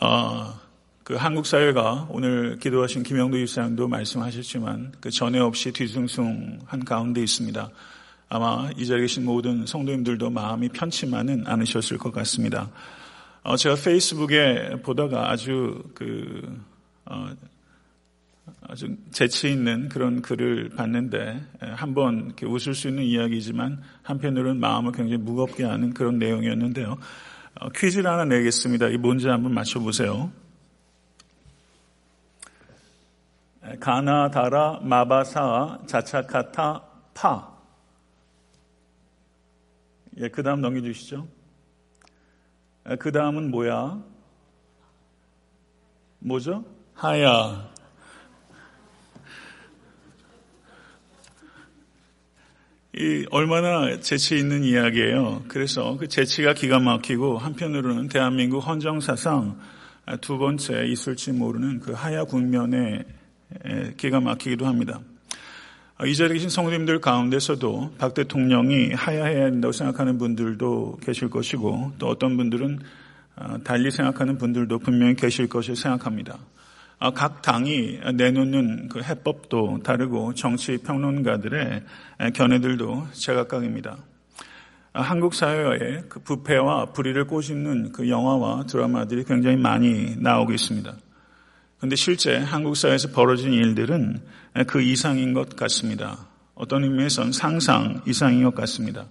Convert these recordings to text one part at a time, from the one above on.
어, 그 한국 사회가 오늘 기도하신 김영도 일사님도 말씀하셨지만 그 전에 없이 뒤숭숭한 가운데 있습니다. 아마 이 자리에 계신 모든 성도님들도 마음이 편치만은 않으셨을 것 같습니다. 어, 제가 페이스북에 보다가 아주 그 어, 아주 재치 있는 그런 글을 봤는데 한번 웃을 수 있는 이야기지만 한편으로는 마음을 굉장히 무겁게 하는 그런 내용이었는데요. 어, 퀴즈를 하나 내겠습니다. 이 뭔지 한번 맞춰보세요. 가나 다라 마바사 자차카타 파. 예, 그 다음 넘겨주시죠. 그 다음은 뭐야? 뭐죠? 하야. 이 얼마나 재치 있는 이야기예요. 그래서 그 재치가 기가 막히고 한편으로는 대한민국 헌정사상 두 번째 있을지 모르는 그 하야 국면에 기가 막히기도 합니다. 이 자리에 계신 성도님들 가운데서도 박 대통령이 하야해야 한다고 생각하는 분들도 계실 것이고 또 어떤 분들은 달리 생각하는 분들도 분명히 계실 것을 생각합니다. 아, 각 당이 내놓는 그 해법도 다르고 정치 평론가들의 견해들도 제각각입니다. 아, 한국 사회의 그 부패와 불의를 꼬집는 그 영화와 드라마들이 굉장히 많이 나오고 있습니다. 그런데 실제 한국 사회에서 벌어진 일들은 그 이상인 것 같습니다. 어떤 의미에선 상상 이상인 것 같습니다.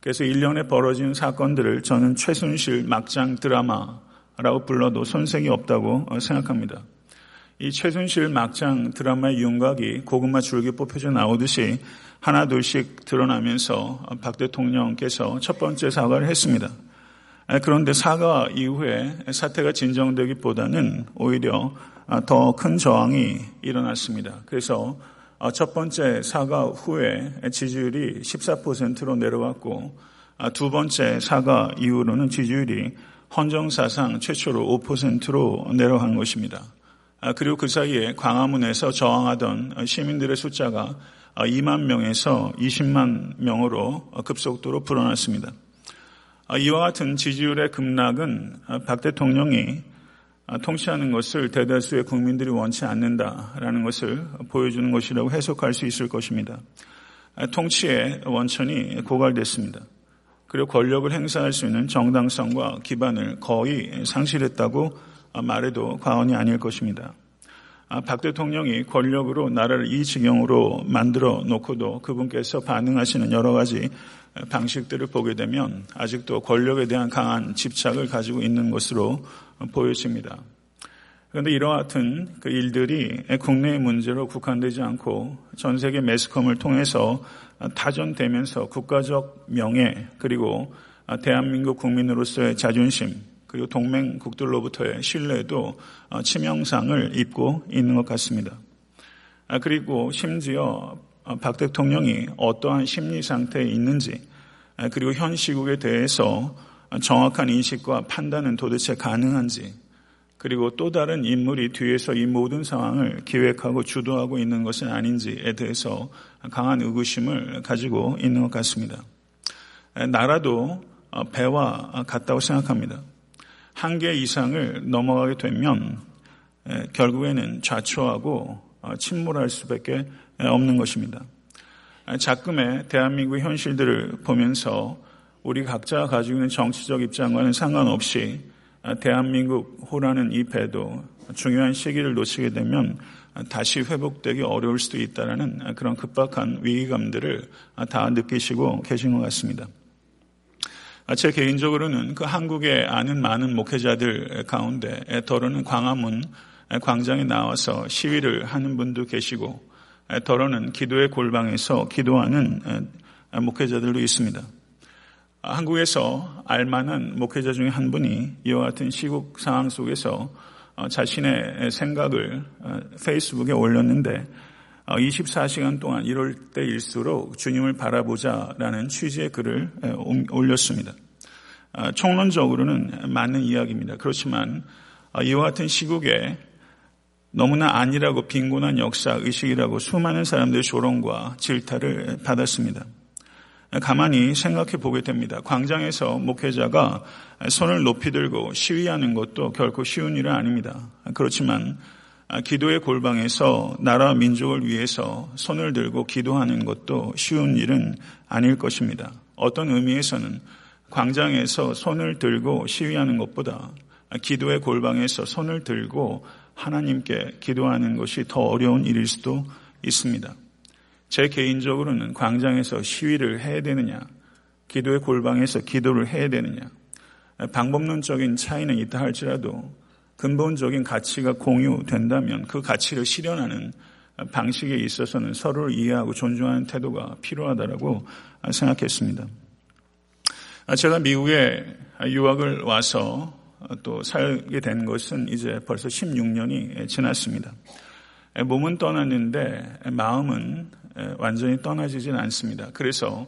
그래서 1년에 벌어진 사건들을 저는 최순실 막장 드라마라고 불러도 손색이 없다고 생각합니다. 이 최순실 막장 드라마의 윤곽이 고구마 줄기 뽑혀져 나오듯이 하나 둘씩 드러나면서 박 대통령께서 첫 번째 사과를 했습니다. 그런데 사과 이후에 사태가 진정되기보다는 오히려 더 큰 저항이 일어났습니다. 그래서 첫 번째 사과 후에 지지율이 14%로 내려왔고 두 번째 사과 이후로는 지지율이 헌정사상 최초로 5%로 내려간 것입니다. 아, 그리고 그 사이에 광화문에서 저항하던 시민들의 숫자가 2만 명에서 20만 명으로 급속도로 불어났습니다. 아, 이와 같은 지지율의 급락은 박 대통령이 통치하는 것을 대다수의 국민들이 원치 않는다라는 것을 보여주는 것이라고 해석할 수 있을 것입니다. 아, 통치의 원천이 고갈됐습니다. 그리고 권력을 행사할 수 있는 정당성과 기반을 거의 상실했다고 말해도 과언이 아닐 것입니다. 아, 박 대통령이 권력으로 나라를 이 지경으로 만들어 놓고도 그분께서 반응하시는 여러 가지 방식들을 보게 되면 아직도 권력에 대한 강한 집착을 가지고 있는 것으로 보여집니다. 그런데 이와 같은 그 일들이 국내의 문제로 국한되지 않고 전 세계 매스컴을 통해서 타전되면서 국가적 명예 그리고 대한민국 국민으로서의 자존심 그리고 동맹국들로부터의 신뢰도 어, 치명상을 입고 있는 것 같습니다. 아, 그리고 심지어 어, 박 대통령이 어떠한 심리 상태에 있는지 아, 그리고 현 시국에 대해서 정확한 인식과 판단은 도대체 가능한지 그리고 또 다른 인물이 뒤에서 이 모든 상황을 기획하고 주도하고 있는 것은 아닌지에 대해서 강한 의구심을 가지고 있는 것 같습니다. 나라도 어, 배와 같다고 생각합니다. 한계 이상을 넘어가게 되면 결국에는 좌초하고 어, 침몰할 수밖에 없는 것입니다. 자금의 대한민국 현실들을 보면서 우리 각자 가지고 있는 정치적 입장과는 상관없이 대한민국 호라는 이 배도 중요한 시기를 놓치게 되면 다시 회복되기 어려울 수도 있다는 그런 급박한 위기감들을 다 느끼시고 계신 것 같습니다. 아, 제 개인적으로는 그 한국에 아는 많은 목회자들 가운데 더러는 광화문 광장에 나와서 시위를 하는 분도 계시고 더러는 기도의 골방에서 기도하는 목회자들도 있습니다. 아, 한국에서 알만한 목회자 중에 한 분이 이와 같은 시국 상황 속에서 어, 자신의 생각을 어, 페이스북에 올렸는데 24시간 어, 동안 이럴 때일수록 주님을 바라보자라는 취지의 글을 올렸습니다. 아, 총론적으로는 맞는 이야기입니다. 그렇지만 어, 이와 같은 시국에 너무나 아니라고 빈곤한 역사 의식이라고 수많은 사람들의 조롱과 질타를 받았습니다. 가만히 생각해 보게 됩니다. 광장에서 목회자가 손을 높이 들고 시위하는 것도 결코 쉬운 일은 아닙니다. 그렇지만 기도의 골방에서 나라 민족을 위해서 손을 들고 기도하는 것도 쉬운 일은 아닐 것입니다. 어떤 의미에서는 광장에서 손을 들고 시위하는 것보다 기도의 골방에서 손을 들고 하나님께 기도하는 것이 더 어려운 일일 수도 있습니다. 제 개인적으로는 광장에서 시위를 해야 되느냐, 기도의 골방에서 기도를 해야 되느냐, 방법론적인 차이는 있다 할지라도 근본적인 가치가 공유된다면 그 가치를 실현하는 방식에 있어서는 서로를 이해하고 존중하는 태도가 필요하다고 생각했습니다. 제가 미국에 유학을 와서 또 살게 된 것은 이제 벌써 16년이 지났습니다. 몸은 떠났는데 마음은 완전히 떠나지진 않습니다. 그래서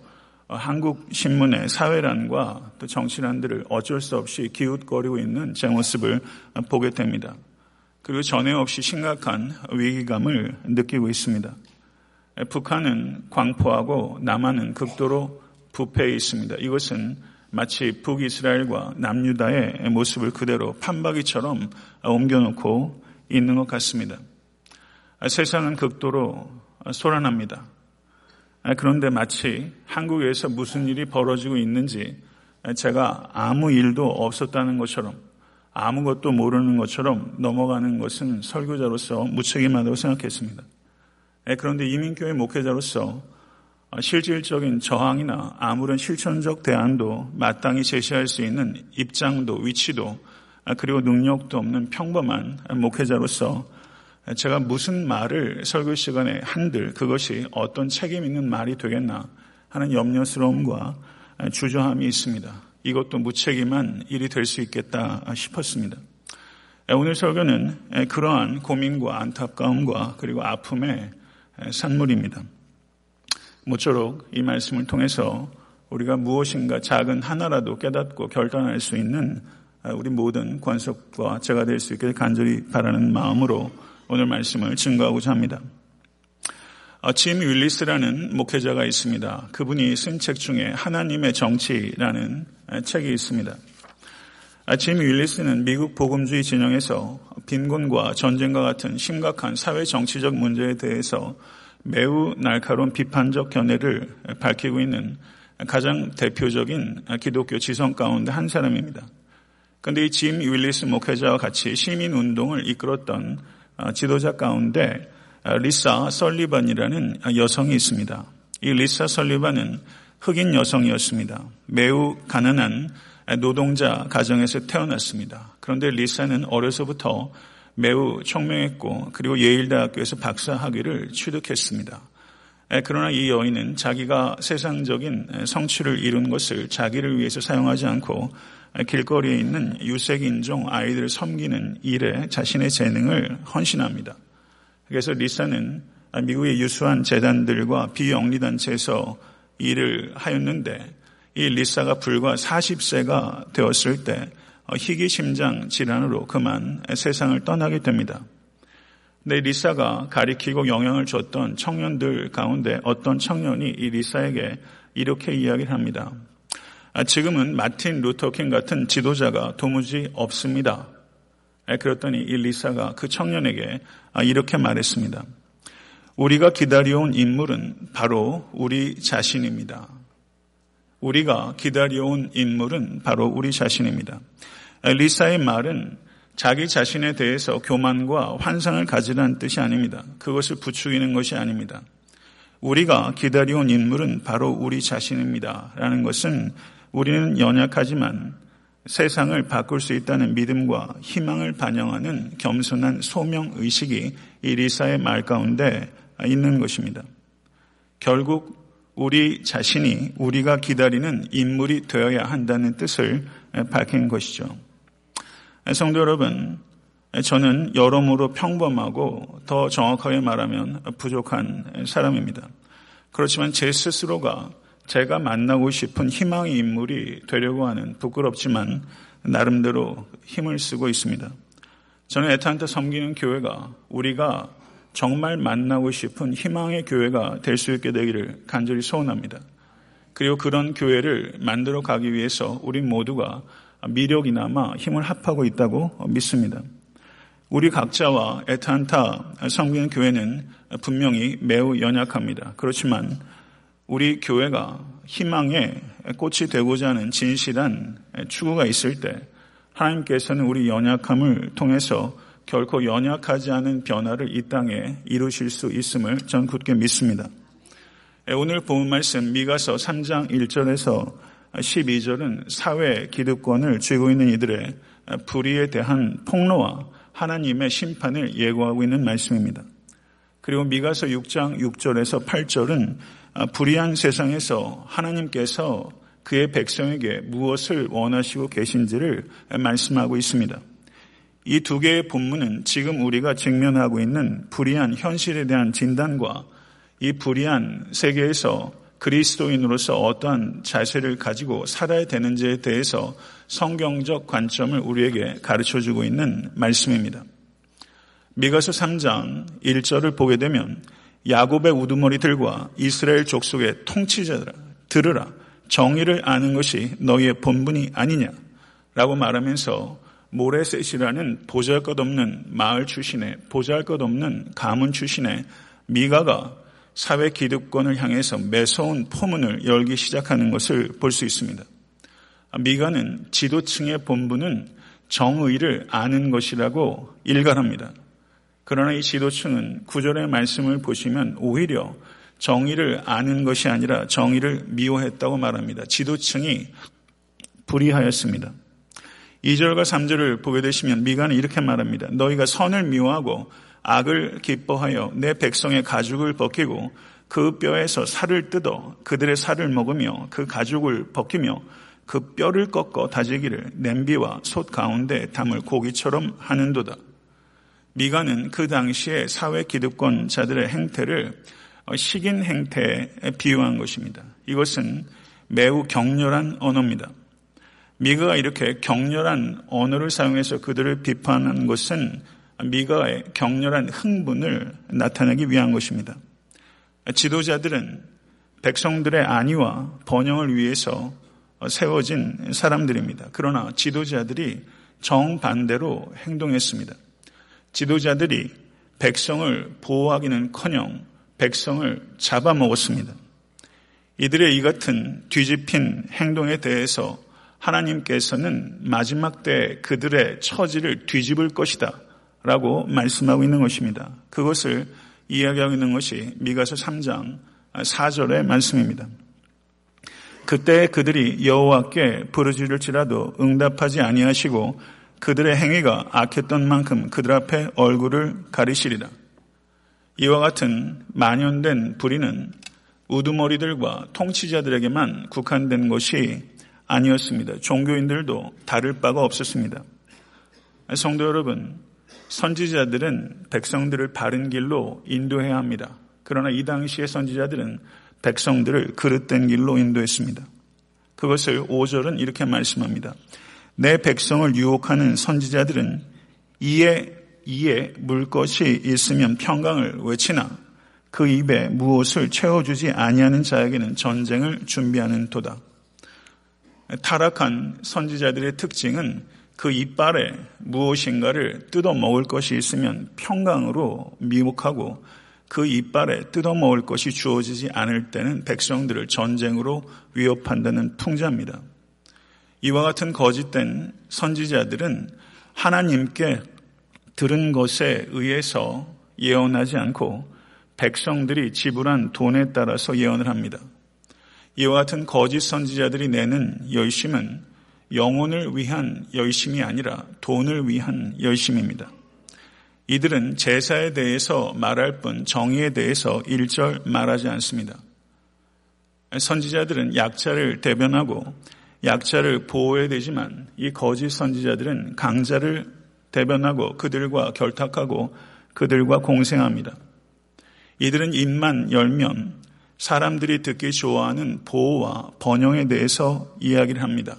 한국 신문의 사회란과 또 정치란들을 어쩔 수 없이 기웃거리고 있는 제 모습을 보게 됩니다. 그리고 전에 없이 심각한 위기감을 느끼고 있습니다. 북한은 광포하고 남한은 극도로 부패해 있습니다. 이것은 마치 북이스라엘과 남유다의 모습을 그대로 판박이처럼 옮겨놓고 있는 것 같습니다. 세상은 극도로 소란합니다. 그런데 마치 한국에서 무슨 일이 벌어지고 있는지 제가 아무 일도 없었다는 것처럼 아무것도 모르는 것처럼 넘어가는 것은 설교자로서 무책임하다고 생각했습니다. 그런데 이민교회 목회자로서 어, 실질적인 저항이나 아무런 실천적 대안도 마땅히 제시할 수 있는 입장도 위치도 아, 그리고 능력도 없는 평범한 목회자로서 제가 무슨 말을 설교 시간에 한들 그것이 어떤 책임 있는 말이 되겠나 하는 염려스러움과 주저함이 있습니다. 이것도 무책임한 일이 될 수 있겠다 싶었습니다. 오늘 설교는 그러한 고민과 안타까움과 그리고 아픔의 산물입니다. 모쪼록 이 말씀을 통해서 우리가 무엇인가 작은 하나라도 깨닫고 결단할 수 있는 우리 모든 권속과 제가 될 수 있게 간절히 바라는 마음으로 오늘 말씀을 증거하고자 합니다. 어, 짐 윌리스라는 목회자가 있습니다. 그분이 쓴 책 중에 하나님의 정치라는 책이 있습니다. 아, 짐 윌리스는 미국 복음주의 진영에서 빈곤과 전쟁과 같은 심각한 사회 정치적 문제에 대해서 매우 날카로운 비판적 견해를 밝히고 있는 가장 대표적인 기독교 지성 가운데 한 사람입니다. 그런데 이 짐 윌리스 목회자와 같이 시민 운동을 이끌었던 지도자 가운데 리사 설리반이라는 여성이 있습니다. 이 리사 설리반은 흑인 여성이었습니다. 매우 가난한 노동자 가정에서 태어났습니다. 그런데 리사는 어려서부터 매우 총명했고 그리고 예일대학교에서 박사 학위를 취득했습니다. 그러나 이 여인은 자기가 세상적인 성취를 이룬 것을 자기를 위해서 사용하지 않고 길거리에 있는 유색인종 아이들을 섬기는 일에 자신의 재능을 헌신합니다. 그래서 리사는 미국의 유수한 재단들과 비영리단체에서 일을 하였는데 이 리사가 불과 40세가 되었을 때 어, 희귀심장 질환으로 그만 세상을 떠나게 됩니다. 근데 리사가 가리키고 영향을 줬던 청년들 가운데 어떤 청년이 이 리사에게 이렇게 이야기를 합니다. 아, 지금은 마틴 루터킹 같은 지도자가 도무지 없습니다. 아, 그랬더니 이 리사가 그 청년에게 아, 이렇게 말했습니다. 우리가 기다려온 인물은 바로 우리 자신입니다. 우리가 기다려온 인물은 바로 우리 자신입니다. 리사의 말은 자기 자신에 대해서 교만과 환상을 가지라는 뜻이 아닙니다. 그것을 부추기는 것이 아닙니다. 우리가 기다려온 인물은 바로 우리 자신입니다. 라는 것은 우리는 연약하지만 세상을 바꿀 수 있다는 믿음과 희망을 반영하는 겸손한 소명 의식이 이 리사의 말 가운데 있는 것입니다. 결국 우리 자신이 우리가 기다리는 인물이 되어야 한다는 뜻을 밝힌 것이죠. 성도 여러분, 저는 여러모로 평범하고 더 정확하게 말하면 부족한 사람입니다. 그렇지만 제 스스로가 제가 만나고 싶은 희망의 인물이 되려고 하는 부끄럽지만 나름대로 힘을 쓰고 있습니다. 저는 에탄타 섬기는 교회가 우리가 정말 만나고 싶은 희망의 교회가 될 수 있게 되기를 간절히 소원합니다. 그리고 그런 교회를 만들어 가기 위해서 우리 모두가 미력이나마 힘을 합하고 있다고 믿습니다. 우리 각자와 에탄타 성경 교회는 분명히 매우 연약합니다. 그렇지만 우리 교회가 희망의 꽃이 되고자 하는 진실한 추구가 있을 때 하나님께서는 우리 연약함을 통해서 결코 연약하지 않은 변화를 이 땅에 이루실 수 있음을 전 굳게 믿습니다. 오늘 본 말씀 미가서 3장 1절에서 12절은 사회 기득권을 쥐고 있는 이들의 불의에 대한 폭로와 하나님의 심판을 예고하고 있는 말씀입니다. 그리고 미가서 6장 6절에서 8절은 불의한 세상에서 하나님께서 그의 백성에게 무엇을 원하시고 계신지를 말씀하고 있습니다. 이 두 개의 본문은 지금 우리가 직면하고 있는 불의한 현실에 대한 진단과 이 불의한 세계에서 그리스도인으로서 어떠한 자세를 가지고 살아야 되는지에 대해서 성경적 관점을 우리에게 가르쳐 주고 있는 말씀입니다. 미가서 3장 1절을 보게 되면 야곱의 우두머리들과 이스라엘 족속의 통치자들아 들으라 정의를 아는 것이 너희의 본분이 아니냐라고 말하면서 모레셋이라는 보잘것없는 마을 출신의 보잘것없는 가문 출신의 미가가 사회 기득권을 향해서 매서운 포문을 열기 시작하는 것을 볼 수 있습니다. 미가는 지도층의 본분은 정의를 아는 것이라고 일갈합니다. 그러나 이 지도층은 구절의 말씀을 보시면 오히려 정의를 아는 것이 아니라 정의를 미워했다고 말합니다. 지도층이 불의하였습니다. 2절과 3절을 보게 되시면 미가는 이렇게 말합니다. 너희가 선을 미워하고 악을 기뻐하여 내 백성의 가죽을 벗기고 그 뼈에서 살을 뜯어 그들의 살을 먹으며 그 가죽을 벗기며 그 뼈를 꺾어 다지기를 냄비와 솥 가운데 담을 고기처럼 하는도다. 미가는 그 당시에 사회 기득권자들의 행태를 어, 식인 행태에 비유한 것입니다. 이것은 매우 격렬한 언어입니다. 미가가 이렇게 격렬한 언어를 사용해서 그들을 비판한 것은 미가의 격렬한 흥분을 나타내기 위한 것입니다. 지도자들은 백성들의 안위와 번영을 위해서 세워진 사람들입니다. 그러나 지도자들이 정반대로 행동했습니다. 지도자들이 백성을 보호하기는 커녕 백성을 잡아먹었습니다. 이들의 이 같은 뒤집힌 행동에 대해서 하나님께서는 마지막 때 그들의 처지를 뒤집을 것이다 라고 말씀하고 있는 것입니다. 그것을 이야기하고 있는 것이 미가서 3장 4절의 말씀입니다. 그때 그들이 여호와께 부르짖을지라도 응답하지 아니하시고 그들의 행위가 악했던 만큼 그들 앞에 얼굴을 가리시리라. 이와 같은 만연된 불의는 우두머리들과 통치자들에게만 국한된 것이 아니었습니다. 종교인들도 다를 바가 없었습니다. 성도 여러분, 선지자들은 백성들을 바른 길로 인도해야 합니다. 그러나 이 당시의 선지자들은 백성들을 그릇된 길로 인도했습니다. 그것을 5절은 이렇게 말씀합니다. 내 백성을 유혹하는 선지자들은 이에 이에 물 것이 있으면 평강을 외치나 그 입에 무엇을 채워주지 아니하는 자에게는 전쟁을 준비하는 도다. 타락한 선지자들의 특징은 그 이빨에 무엇인가를 뜯어 먹을 것이 있으면 평강으로 미혹하고 그 이빨에 뜯어 먹을 것이 주어지지 않을 때는 백성들을 전쟁으로 위협한다는 풍자입니다. 이와 같은 거짓된 선지자들은 하나님께 들은 것에 의해서 예언하지 않고 백성들이 지불한 돈에 따라서 예언을 합니다. 이와 같은 거짓 선지자들이 내는 열심은 영혼을 위한 열심이 아니라 돈을 위한 열심입니다. 이들은 제사에 대해서 말할 뿐 정의에 대해서 일절 말하지 않습니다. 선지자들은 약자를 대변하고 약자를 보호해야 되지만 이 거짓 선지자들은 강자를 대변하고 그들과 결탁하고 그들과 공생합니다. 이들은 입만 열면 사람들이 듣기 좋아하는 보호와 번영에 대해서 이야기를 합니다.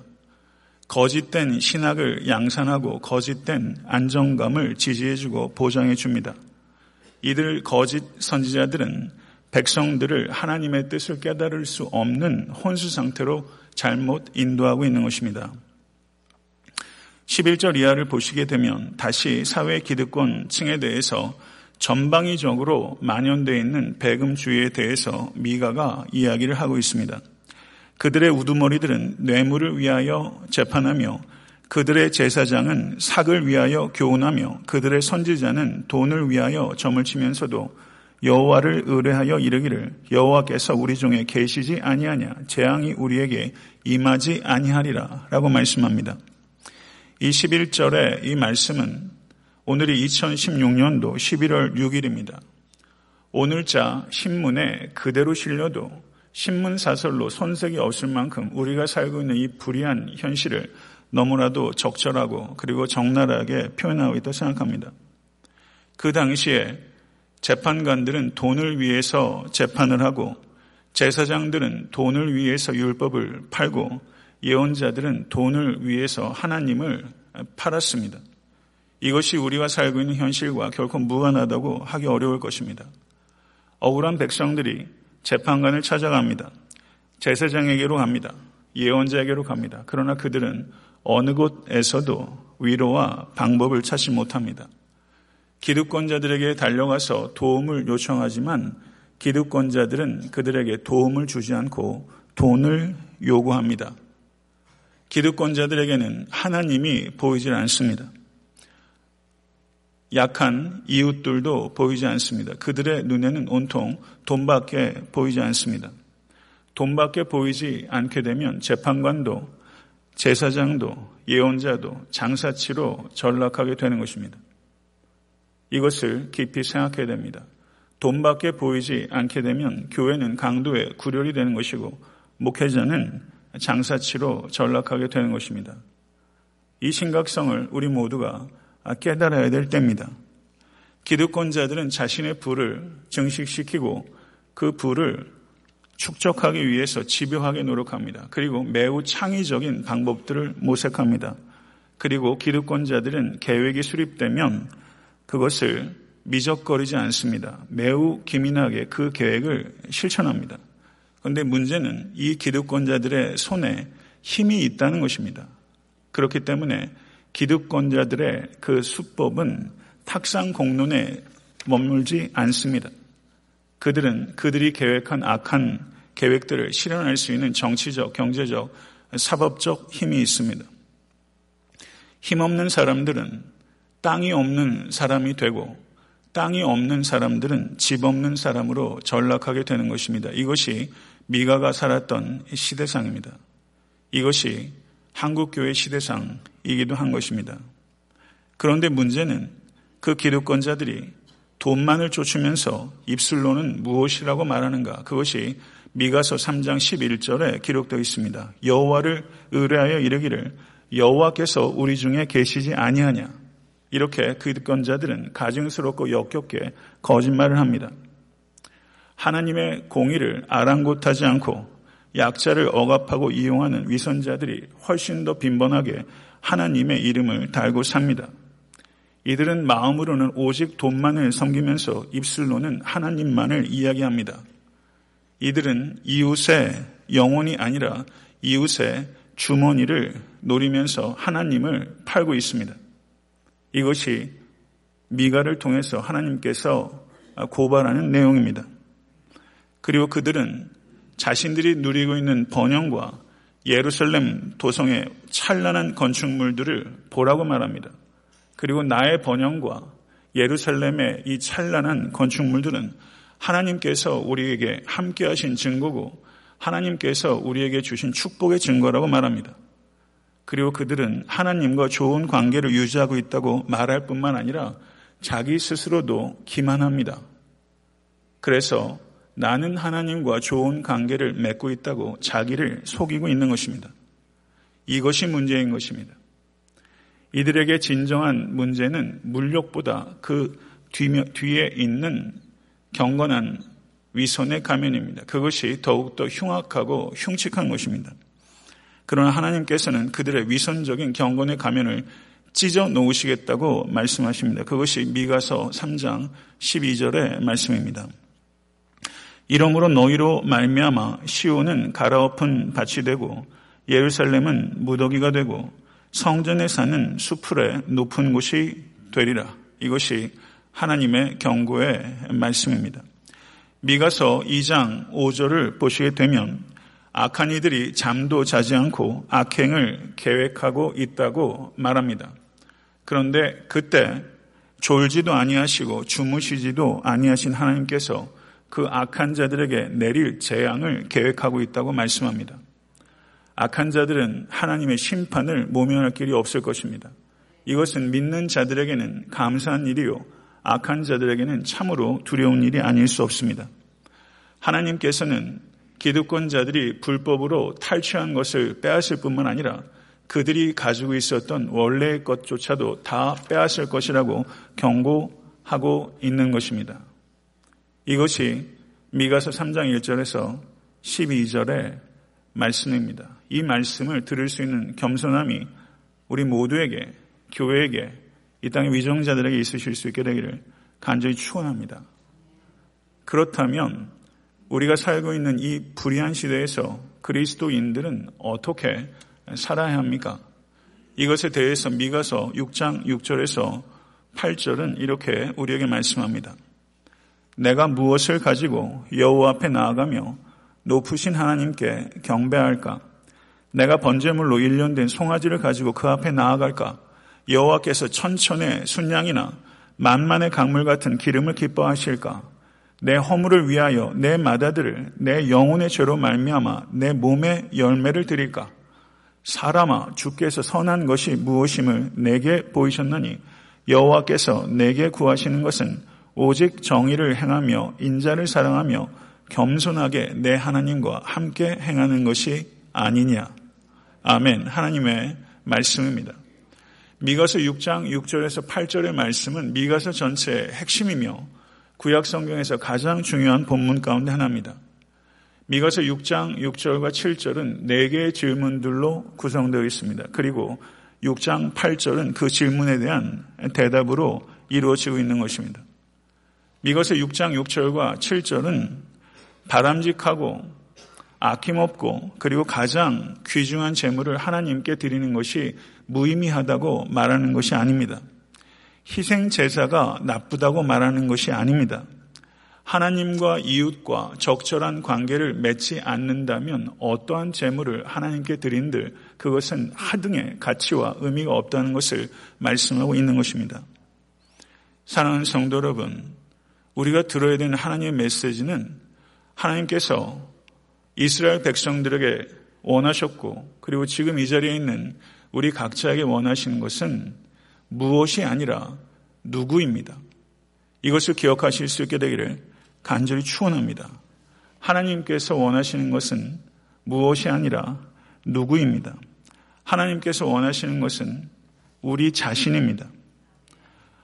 거짓된 신학을 양산하고 거짓된 안정감을 지지해주고 보장해줍니다. 이들 거짓 선지자들은 백성들을 하나님의 뜻을 깨달을 수 없는 혼수 상태로 잘못 인도하고 있는 것입니다. 11절 이하를 보시게 되면 다시 사회 기득권 층에 대해서 전방위적으로 만연되어 있는 배금주의에 대해서 미가가 이야기를 하고 있습니다. 그들의 우두머리들은 뇌물을 위하여 재판하며 그들의 제사장은 삭을 위하여 교훈하며 그들의 선지자는 돈을 위하여 점을 치면서도 여호와를 의뢰하여 이르기를 여호와께서 우리 중에 계시지 아니하냐 재앙이 우리에게 임하지 아니하리라라고 말씀합니다. 이 11절의 이 말씀은 오늘이 2016년도 11월 6일입니다. 오늘자 신문에 그대로 실려도 신문 사설로 손색이 없을 만큼 우리가 살고 있는 이 불의한 현실을 너무나도 적절하고 그리고 적나라하게 표현하고 있다고 생각합니다. 그 당시에 재판관들은 돈을 위해서 재판을 하고 제사장들은 돈을 위해서 율법을 팔고 예언자들은 돈을 위해서 하나님을 팔았습니다. 이것이 우리가 살고 있는 현실과 결코 무관하다고 하기 어려울 것입니다. 억울한 백성들이 재판관을 찾아갑니다. 제사장에게로 갑니다. 예언자에게로 갑니다. 그러나 그들은 어느 곳에서도 위로와 방법을 찾지 못합니다. 기득권자들에게 달려가서 도움을 요청하지만 기득권자들은 그들에게 도움을 주지 않고 돈을 요구합니다. 기득권자들에게는 하나님이 보이질 않습니다. 약한 이웃들도 보이지 않습니다. 그들의 눈에는 온통 돈밖에 보이지 않습니다. 돈밖에 보이지 않게 되면 재판관도 제사장도 예언자도 장사치로 전락하게 되는 것입니다. 이것을 깊이 생각해야 됩니다. 돈밖에 보이지 않게 되면 교회는 강도의 구렬이 되는 것이고 목회자는 장사치로 전락하게 되는 것입니다. 이 심각성을 우리 모두가 깨달아야 될 때입니다. 기득권자들은 자신의 부를 증식시키고 그 부를 축적하기 위해서 집요하게 노력합니다. 그리고 매우 창의적인 방법들을 모색합니다. 그리고 기득권자들은 계획이 수립되면 그것을 미적거리지 않습니다. 매우 기민하게 그 계획을 실천합니다. 그런데 문제는 이 기득권자들의 손에 힘이 있다는 것입니다. 그렇기 때문에 기득권자들의 그 수법은 탁상 공론에 머물지 않습니다. 그들은 그들이 계획한 악한 계획들을 실현할 수 있는 정치적, 경제적, 사법적 힘이 있습니다. 힘없는 사람들은 땅이 없는 사람이 되고 땅이 없는 사람들은 집 없는 사람으로 전락하게 되는 것입니다. 이것이 미가가 살았던 시대상입니다. 이것이 한국교회 시대상이기도 한 것입니다. 그런데 문제는 그 기득권자들이 돈만을 쫓으면서 입술로는 무엇이라고 말하는가? 그것이 미가서 3장 11절에 기록되어 있습니다. 여호와를 의뢰하여 이르기를 여호와께서 우리 중에 계시지 아니하냐? 이렇게 기득권자들은 가증스럽고 역겹게 거짓말을 합니다. 하나님의 공의를 아랑곳하지 않고 약자를 억압하고 이용하는 위선자들이 훨씬 더 빈번하게 하나님의 이름을 달고 삽니다. 이들은 마음으로는 오직 돈만을 섬기면서 입술로는 하나님만을 이야기합니다. 이들은 이웃의 영혼이 아니라 이웃의 주머니를 노리면서 하나님을 팔고 있습니다. 이것이 미가를 통해서 하나님께서 고발하는 내용입니다. 그리고 그들은 자신들이 누리고 있는 번영과 예루살렘 도성의 찬란한 건축물들을 보라고 말합니다. 그리고 나의 번영과 예루살렘의 이 찬란한 건축물들은 하나님께서 우리에게 함께 하신 증거고 하나님께서 우리에게 주신 축복의 증거라고 말합니다. 그리고 그들은 하나님과 좋은 관계를 유지하고 있다고 말할 뿐만 아니라 자기 스스로도 기만합니다. 그래서 나는 하나님과 좋은 관계를 맺고 있다고 자기를 속이고 있는 것입니다. 이것이 문제인 것입니다. 이들에게 진정한 문제는 물욕보다 그 뒤에 있는 경건한 위선의 가면입니다. 그것이 더욱더 흉악하고 흉측한 것입니다. 그러나 하나님께서는 그들의 위선적인 경건의 가면을 찢어 놓으시겠다고 말씀하십니다. 그것이 미가서 3장 12절의 말씀입니다. 이러므로 너희로 말미암아 시온은 갈아엎은 밭이 되고 예루살렘은 무더기가 되고 성전에 사는 수풀의 높은 곳이 되리라. 이것이 하나님의 경고의 말씀입니다. 미가서 2장 5절을 보시게 되면 악한 이들이 잠도 자지 않고 악행을 계획하고 있다고 말합니다. 그런데 그때 졸지도 아니하시고 주무시지도 아니하신 하나님께서 그 악한 자들에게 내릴 재앙을 계획하고 있다고 말씀합니다. 악한 자들은 하나님의 심판을 모면할 길이 없을 것입니다. 이것은 믿는 자들에게는 감사한 일이요. 악한 자들에게는 참으로 두려운 일이 아닐 수 없습니다. 하나님께서는 기득권자들이 불법으로 탈취한 것을 빼앗을 뿐만 아니라 그들이 가지고 있었던 원래의 것조차도 다 빼앗을 것이라고 경고하고 있는 것입니다. 이것이 미가서 3장 1절에서 12절의 말씀입니다. 이 말씀을 들을 수 있는 겸손함이 우리 모두에게, 교회에게, 이 땅의 위정자들에게 있으실 수 있게 되기를 간절히 축원합니다. 그렇다면 우리가 살고 있는 이 불의한 시대에서 그리스도인들은 어떻게 살아야 합니까? 이것에 대해서 미가서 6장 6절에서 8절은 이렇게 우리에게 말씀합니다. 내가 무엇을 가지고 여호와 앞에 나아가며 높으신 하나님께 경배할까? 내가 번제물로 1년 된 송아지를 가지고 그 앞에 나아갈까? 여호와께서 천천의 순양이나 만만의 강물 같은 기름을 기뻐하실까? 내 허물을 위하여 내 마다들을 내 영혼의 죄로 말미암아 내 몸의 열매를 드릴까? 사람아 주께서 선한 것이 무엇임을 내게 보이셨나니 여호와께서 내게 구하시는 것은 오직 정의를 행하며 인자를 사랑하며 겸손하게 내 하나님과 함께 행하는 것이 아니냐. 아멘. 하나님의 말씀입니다. 미가서 6장 6절에서 8절의 말씀은 미가서 전체의 핵심이며 구약 성경에서 가장 중요한 본문 가운데 하나입니다. 미가서 6장 6절과 7절은 4개의 질문들로 구성되어 있습니다. 그리고 6장 8절은 그 질문에 대한 대답으로 이루어지고 있는 것입니다. 미가서 6장 6절과 7절은 바람직하고 아낌없고 그리고 가장 귀중한 재물을 하나님께 드리는 것이 무의미하다고 말하는 것이 아닙니다. 희생 제사가 나쁘다고 말하는 것이 아닙니다. 하나님과 이웃과 적절한 관계를 맺지 않는다면 어떠한 재물을 하나님께 드린들 그것은 하등의 가치와 의미가 없다는 것을 말씀하고 있는 것입니다. 사랑하는 성도 여러분, 우리가 들어야 되는 하나님의 메시지는 하나님께서 이스라엘 백성들에게 원하셨고 그리고 지금 이 자리에 있는 우리 각자에게 원하시는 것은 무엇이 아니라 누구입니다. 이것을 기억하실 수 있게 되기를 간절히 추원합니다. 하나님께서 원하시는 것은 무엇이 아니라 누구입니다. 하나님께서 원하시는 것은 우리 자신입니다.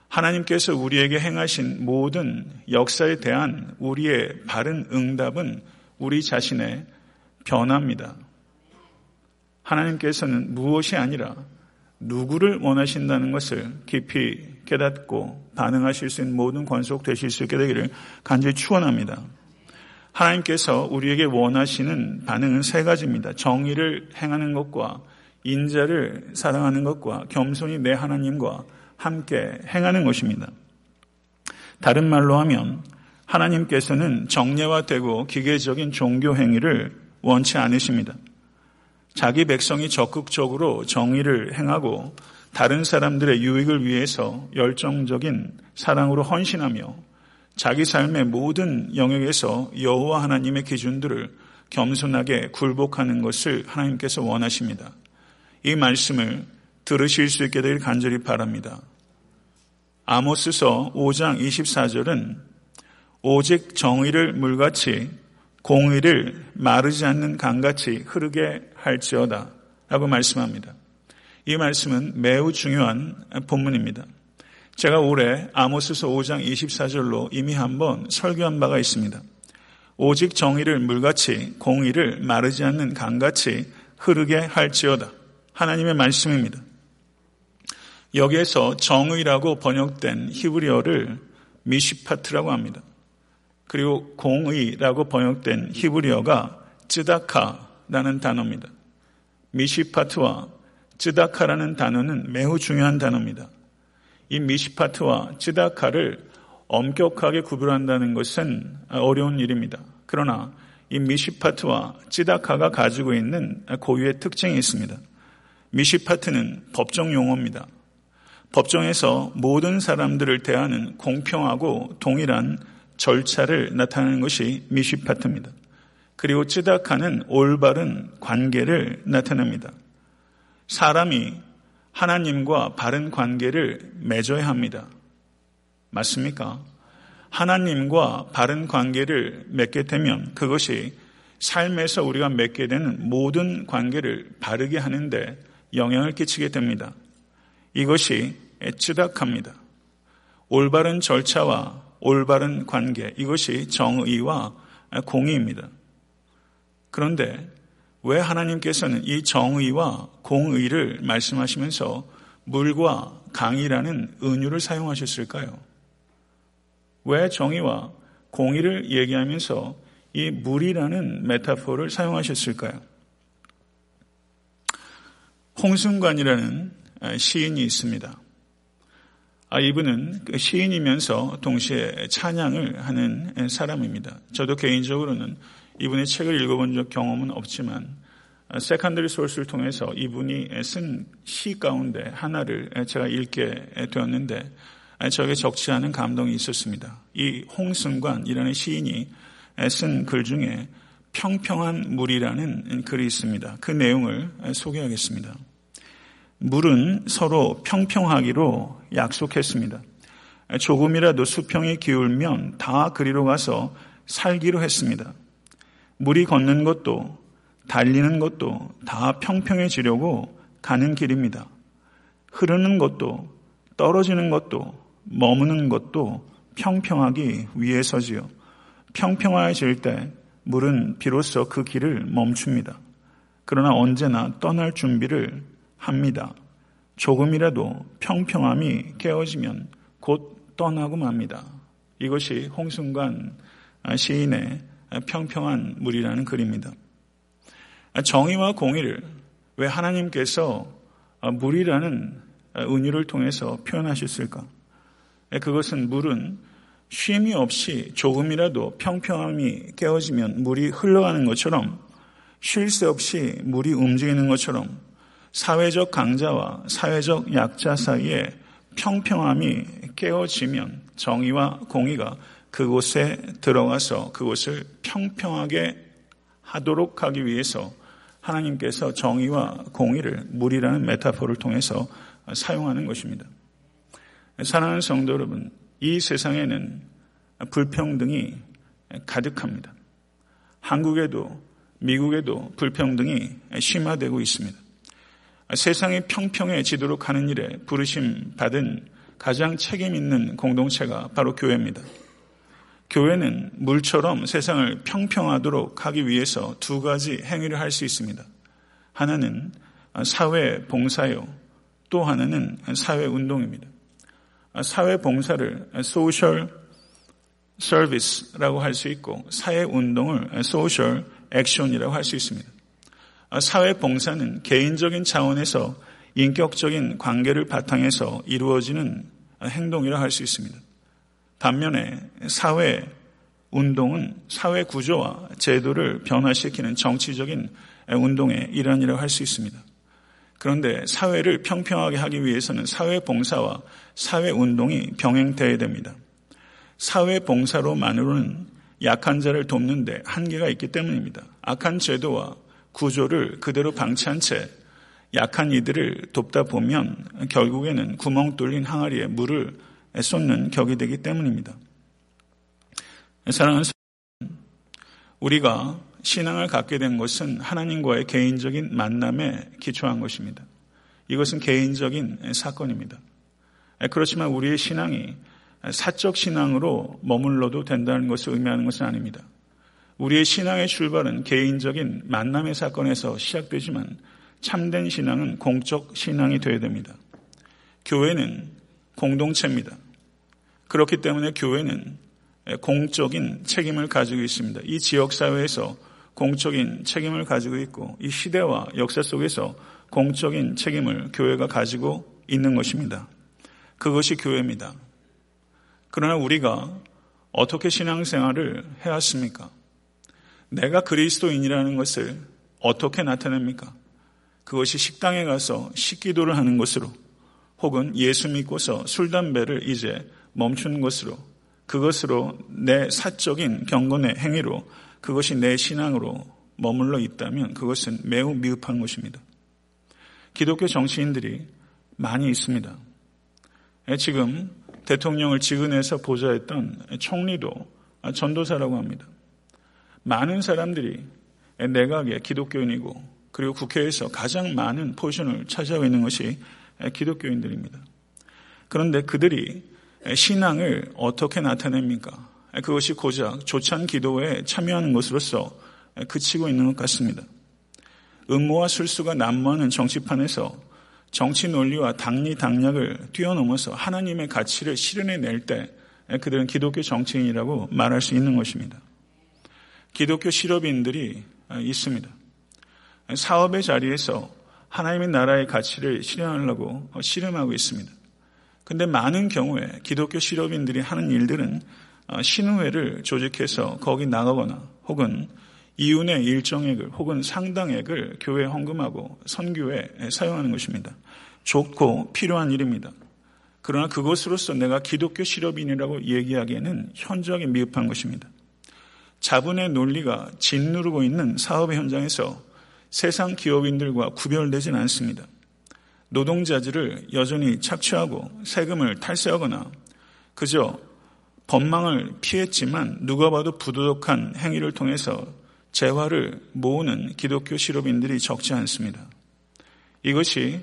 하나님께서 우리에게 행하신 모든 역사에 대한 우리의 바른 응답은 우리 자신의 변화입니다. 하나님께서는 무엇이 아니라 누구를 원하신다는 것을 깊이 깨닫고 반응하실 수 있는 모든 권속 되실 수 있게 되기를 간절히 축원합니다. 하나님께서 우리에게 원하시는 반응은 세 가지입니다. 정의를 행하는 것과 인자를 사랑하는 것과 겸손히 내 하나님과 함께 행하는 것입니다. 다른 말로 하면 하나님께서는 정례화되고 기계적인 종교 행위를 원치 않으십니다. 자기 백성이 적극적으로 정의를 행하고 다른 사람들의 유익을 위해서 열정적인 사랑으로 헌신하며 자기 삶의 모든 영역에서 여호와 하나님의 기준들을 겸손하게 굴복하는 것을 하나님께서 원하십니다. 이 말씀을 들으실 수 있게 되길 간절히 바랍니다. 아모스서 5장 24절은 오직 정의를 물같이 공의를 마르지 않는 강같이 흐르게 할지어다 라고 말씀합니다. 이 말씀은 매우 중요한 본문입니다. 제가 올해 아모스서 5장 24절로 이미 한번 설교한 바가 있습니다. 오직 정의를 물같이 공의를 마르지 않는 강같이 흐르게 할지어다. 하나님의 말씀입니다. 여기에서 정의라고 번역된 히브리어를 미시파트라고 합니다. 그리고 공의라고 번역된 히브리어가 쯔다카라는 단어입니다. 미시파트와 쯔다카라는 단어는 매우 중요한 단어입니다. 이 미시파트와 쯔다카를 엄격하게 구별한다는 것은 어려운 일입니다. 그러나 이 미시파트와 찌다카가 가지고 있는 고유의 특징이 있습니다. 미시파트는 법정 용어입니다. 법정에서 모든 사람들을 대하는 공평하고 동일한 절차를 나타내는 것이 미시파트입니다. 그리고 찌다카는 올바른 관계를 나타냅니다. 사람이 하나님과 바른 관계를 맺어야 합니다. 맞습니까? 하나님과 바른 관계를 맺게 되면 그것이 삶에서 우리가 맺게 되는 모든 관계를 바르게 하는데 영향을 끼치게 됩니다. 이것이 쯔닥합니다. 올바른 절차와 올바른 관계, 이것이 정의와 공의입니다. 그런데 왜 하나님께서는 이 정의와 공의를 말씀하시면서 물과 강이라는 은유를 사용하셨을까요? 왜 정의와 공의를 얘기하면서 이 물이라는 메타포를 사용하셨을까요? 홍순관이라는 시인이 있습니다. 아, 이분은 그 시인이면서 동시에 찬양을 하는 사람입니다. 저도 개인적으로는 이분의 책을 읽어본 적 경험은 없지만 secondary source를 통해서 이분이 쓴 시 가운데 하나를 제가 읽게 되었는데 저에게 적지 않은 감동이 있었습니다. 이 홍승관이라는 시인이 쓴 글 중에 평평한 물이라는 글이 있습니다. 그 내용을 소개하겠습니다. 물은 서로 평평하기로 약속했습니다. 조금이라도 수평이 기울면 다 그리로 가서 살기로 했습니다. 물이 걷는 것도 달리는 것도 다 평평해지려고 가는 길입니다. 흐르는 것도 떨어지는 것도 머무는 것도 평평하기 위해서지요. 평평해질 때 물은 비로소 그 길을 멈춥니다. 그러나 언제나 떠날 준비를 합니다. 조금이라도 평평함이 깨어지면 곧 떠나고 맙니다. 이것이 홍순관 시인의 평평한 물이라는 글입니다. 정의와 공의를 왜 하나님께서 물이라는 은유를 통해서 표현하셨을까? 예, 그것은 물은 쉼이 없이 조금이라도 평평함이 깨어지면 물이 흘러가는 것처럼 쉴 새 없이 물이 움직이는 것처럼 사회적 강자와 사회적 약자 사이에 평평함이 깨어지면 정의와 공의가 그곳에 들어가서 그곳을 평평하게 하도록 하기 위해서 하나님께서 정의와 공의를 물이라는 메타포를 통해서 사용하는 것입니다. 사랑하는 성도 여러분, 이 세상에는 불평등이 가득합니다. 한국에도 미국에도 불평등이 심화되고 있습니다. 세상이 평평해지도록 하는 일에 부르심 받은 가장 책임 있는 공동체가 바로 교회입니다. 교회는 물처럼 세상을 평평하도록 하기 위해서 두 가지 행위를 할 수 있습니다. 하나는 사회 봉사요, 또 하나는 사회 운동입니다. 사회 봉사를 소셜 서비스라고 할 수 있고 사회 운동을 소셜 액션이라고 할 수 있습니다. 사회 봉사는 개인적인 차원에서 인격적인 관계를 바탕해서 이루어지는 행동이라 할 수 있습니다. 반면에 사회 운동은 사회 구조와 제도를 변화시키는 정치적인 운동의 일환이라고 할 수 있습니다. 그런데 사회를 평평하게 하기 위해서는 사회 봉사와 사회 운동이 병행되어야 됩니다. 사회 봉사로만으로는 약한 자를 돕는데 한계가 있기 때문입니다. 악한 제도와 구조를 그대로 방치한 채 약한 이들을 돕다 보면 결국에는 구멍 뚫린 항아리에 물을 쏟는 격이 되기 때문입니다. 사랑하는 우리가 신앙을 갖게 된 것은 하나님과의 개인적인 만남에 기초한 것입니다. 이것은 개인적인 사건입니다. 그렇지만 우리의 신앙이 사적 신앙으로 머물러도 된다는 것을 의미하는 것은 아닙니다. 우리의 신앙의 출발은 개인적인 만남의 사건에서 시작되지만 참된 신앙은 공적 신앙이 되어야 됩니다. 교회는 공동체입니다. 그렇기 때문에 교회는 공적인 책임을 가지고 있습니다. 이 지역 사회에서 공적인 책임을 가지고 있고 이 시대와 역사 속에서 공적인 책임을 교회가 가지고 있는 것입니다. 그것이 교회입니다. 그러나 우리가 어떻게 신앙생활을 해왔습니까? 내가 그리스도인이라는 것을 어떻게 나타냅니까? 그것이 식당에 가서 식기도를 하는 것으로 혹은 예수 믿고서 술, 담배를 이제 멈추는 것으로 그것으로 내 사적인 경건의 행위로 그것이 내 신앙으로 머물러 있다면 그것은 매우 미흡한 것입니다. 기독교 정치인들이 많이 있습니다. 지금 대통령을 지근에서 보좌했던 총리도 전도사라고 합니다. 많은 사람들이 내각의 기독교인이고 그리고 국회에서 가장 많은 포션을 차지하고 있는 것이 기독교인들입니다. 그런데 그들이 신앙을 어떻게 나타냅니까? 그것이 고작 조찬 기도에 참여하는 것으로서 그치고 있는 것 같습니다. 음모와 술수가 난무하는 정치판에서 정치 논리와 당리 당략을 뛰어넘어서 하나님의 가치를 실현해 낼 때 그들은 기독교 정치인이라고 말할 수 있는 것입니다. 기독교 실업인들이 있습니다. 사업의 자리에서 하나님의 나라의 가치를 실현하려고 실험하고 있습니다. 근데 많은 경우에 기독교 실업인들이 하는 일들은 신우회를 조직해서 거기 나가거나 혹은 이윤의 일정액을 혹은 상당액을 교회에 헌금하고 선교에 사용하는 것입니다. 좋고 필요한 일입니다. 그러나 그것으로서 내가 기독교 실업인이라고 얘기하기에는 현저하게 미흡한 것입니다. 자본의 논리가 짓누르고 있는 사업의 현장에서 세상 기업인들과 구별되진 않습니다. 노동자들을 여전히 착취하고 세금을 탈세하거나 그저 법망을 피했지만 누가 봐도 부도덕한 행위를 통해서 재화를 모으는 기독교 실업인들이 적지 않습니다. 이것이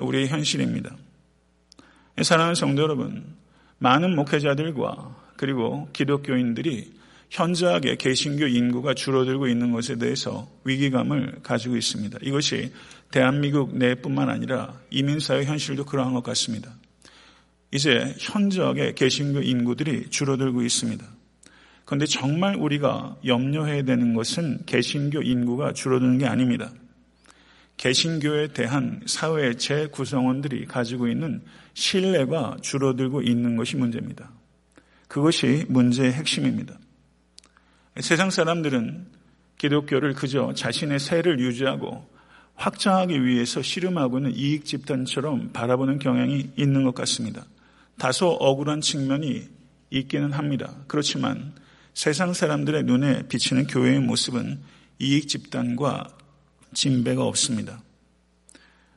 우리의 현실입니다. 사랑하는 성도 여러분, 많은 목회자들과 그리고 기독교인들이 현저하게 개신교 인구가 줄어들고 있는 것에 대해서 위기감을 가지고 있습니다. 이것이 대한민국 내뿐만 아니라 이민사회 현실도 그러한 것 같습니다. 이제 현저하게 개신교 인구들이 줄어들고 있습니다. 그런데 정말 우리가 염려해야 되는 것은 개신교 인구가 줄어드는 게 아닙니다. 개신교에 대한 사회의 재구성원들이 가지고 있는 신뢰가 줄어들고 있는 것이 문제입니다. 그것이 문제의 핵심입니다. 세상 사람들은 기독교를 그저 자신의 세를 유지하고 확장하기 위해서 씨름하고는 이익 집단처럼 바라보는 경향이 있는 것 같습니다. 다소 억울한 측면이 있기는 합니다. 그렇지만 세상 사람들의 눈에 비치는 교회의 모습은 이익 집단과 진배가 없습니다.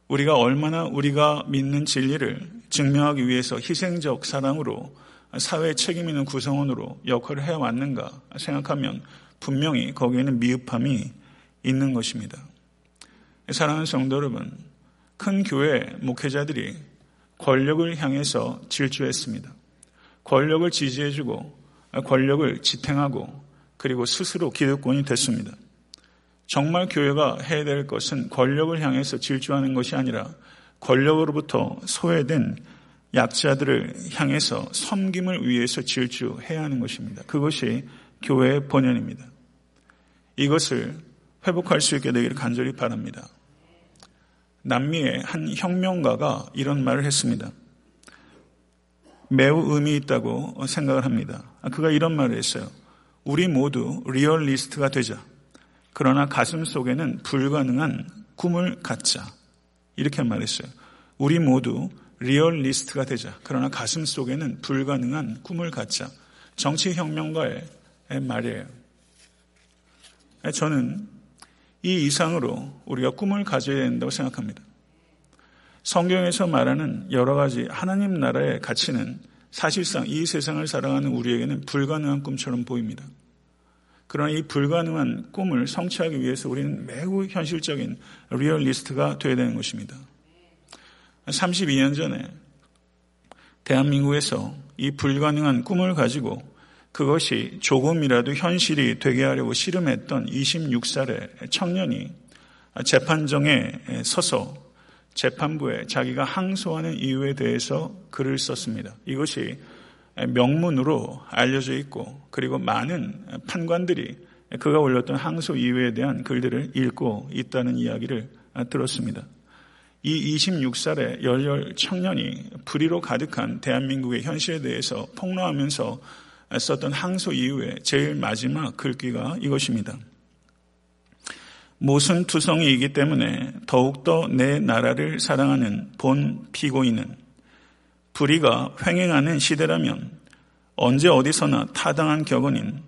우리가 얼마나 우리가 믿는 진리를 증명하기 위해서 희생적 사랑으로 사회 책임 있는 구성원으로 역할을 해왔는가 생각하면 분명히 거기에는 미흡함이 있는 것입니다. 사랑하는 성도 여러분, 큰 교회 목회자들이 권력을 향해서 질주했습니다. 권력을 지지해주고 권력을 지탱하고 그리고 스스로 기득권이 됐습니다. 정말 교회가 해야 될 것은 권력을 향해서 질주하는 것이 아니라 권력으로부터 소외된 약자들을 향해서 섬김을 위해서 질주해야 하는 것입니다. 그것이 교회의 본연입니다. 이것을 회복할 수 있게 되기를 간절히 바랍니다. 남미의 한 혁명가가 이런 말을 했습니다. 매우 의미 있다고 생각을 합니다. 그가 이런 말을 했어요. 우리 모두 리얼리스트가 되자. 그러나 가슴 속에는 불가능한 꿈을 갖자. 이렇게 말했어요. 우리 모두 리얼리스트가 되자. 그러나 가슴 속에는 불가능한 꿈을 갖자. 정치혁명가의 말이에요. 저는 이 이상으로 우리가 꿈을 가져야 된다고 생각합니다. 성경에서 말하는 여러 가지 하나님 나라의 가치는 사실상 이 세상을 살아가는 우리에게는 불가능한 꿈처럼 보입니다. 그러나 이 불가능한 꿈을 성취하기 위해서 우리는 매우 현실적인 리얼리스트가 되어야 되는 것입니다. 32년 전에 대한민국에서 이 불가능한 꿈을 가지고 그것이 조금이라도 현실이 되게 하려고 씨름했던 26살의 청년이 재판정에 서서 재판부에 자기가 항소하는 이유에 대해서 글을 썼습니다. 이것이 명문으로 알려져 있고 그리고 많은 판관들이 그가 올렸던 항소 이유에 대한 글들을 읽고 있다는 이야기를 들었습니다. 이 26살의 열렬 청년이 불의로 가득한 대한민국의 현실에 대해서 폭로하면서 썼던 항소 이후에 제일 마지막 글귀가 이것입니다. 모순 투성이이기 때문에 더욱더 내 나라를 사랑하는 본 피고인은 불의가 횡행하는 시대라면 언제 어디서나 타당한 격언인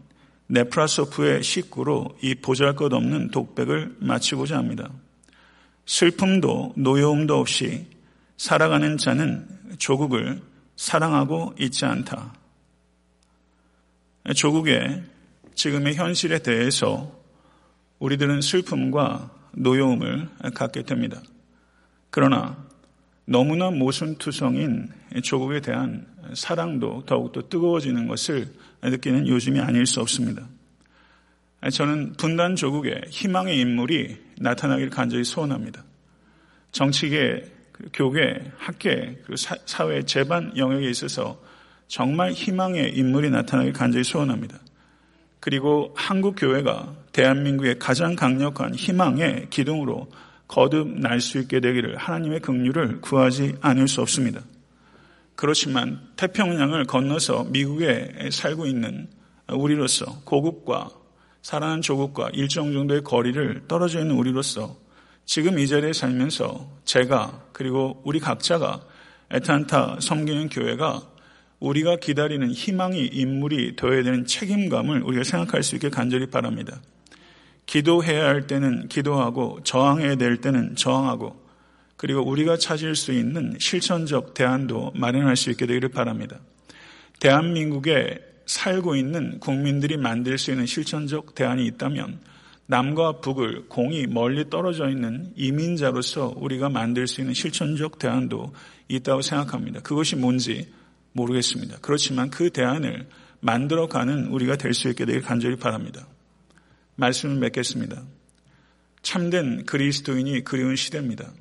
네프라소프의 식구로 이 보잘것없는 독백을 마치고자 합니다. 슬픔도 노여움도 없이 살아가는 자는 조국을 사랑하고 있지 않다. 조국의 지금의 현실에 대해서 우리들은 슬픔과 노여움을 갖게 됩니다. 그러나 너무나 모순투성인 조국에 대한 사랑도 더욱더 뜨거워지는 것을 느끼는 요즘이 아닐 수 없습니다. 저는 분단 조국에 희망의 인물이 나타나길 간절히 소원합니다. 정치계, 교계, 학계, 사회 재반 영역에 있어서 정말 희망의 인물이 나타나길 간절히 소원합니다. 그리고 한국 교회가 대한민국의 가장 강력한 희망의 기둥으로 거듭 날 수 있게 되기를 하나님의 긍휼을 구하지 않을 수 없습니다. 그렇지만 태평양을 건너서 미국에 살고 있는 우리로서 고국과 살아난 조국과 일정 정도의 거리를 떨어져 있는 우리로서 지금 이 자리에 살면서 제가 그리고 우리 각자가 애탄타 섬기는 교회가 우리가 기다리는 희망이 인물이 되어야 되는 책임감을 우리가 생각할 수 있게 간절히 바랍니다. 기도해야 할 때는 기도하고 저항해야 될 때는 저항하고 그리고 우리가 찾을 수 있는 실천적 대안도 마련할 수 있게 되기를 바랍니다. 대한민국에 살고 있는 국민들이 만들 수 있는 실천적 대안이 있다면 남과 북을 공이 멀리 떨어져 있는 이민자로서 우리가 만들 수 있는 실천적 대안도 있다고 생각합니다. 그것이 뭔지 모르겠습니다. 그렇지만 그 대안을 만들어가는 우리가 될 수 있게 되길 간절히 바랍니다. 말씀을 맺겠습니다. 참된 그리스도인이 그리운 시대입니다.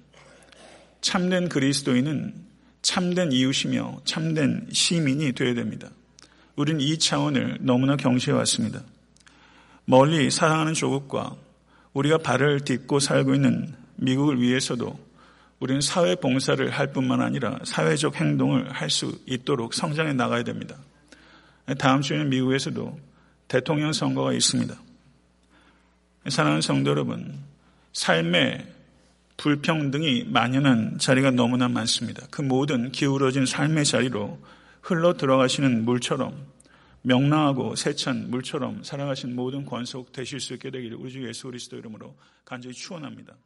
참된 그리스도인은 참된 이웃이며 참된 시민이 되어야 됩니다. 우리는 이 차원을 너무나 경시해 왔습니다. 멀리 사랑하는 조국과 우리가 발을 딛고 살고 있는 미국을 위해서도 우리는 사회 봉사를 할 뿐만 아니라 사회적 행동을 할 수 있도록 성장해 나가야 됩니다. 다음 주에는 미국에서도 대통령 선거가 있습니다. 사랑하는 성도 여러분, 삶의 불평등이 만연한 자리가 너무나 많습니다. 그 모든 기울어진 삶의 자리로 흘러 들어가시는 물처럼 명랑하고 세찬 물처럼 살아가신 모든 권속 되실 수 있게 되기를 우리 주 예수 그리스도 이름으로 간절히 축원합니다.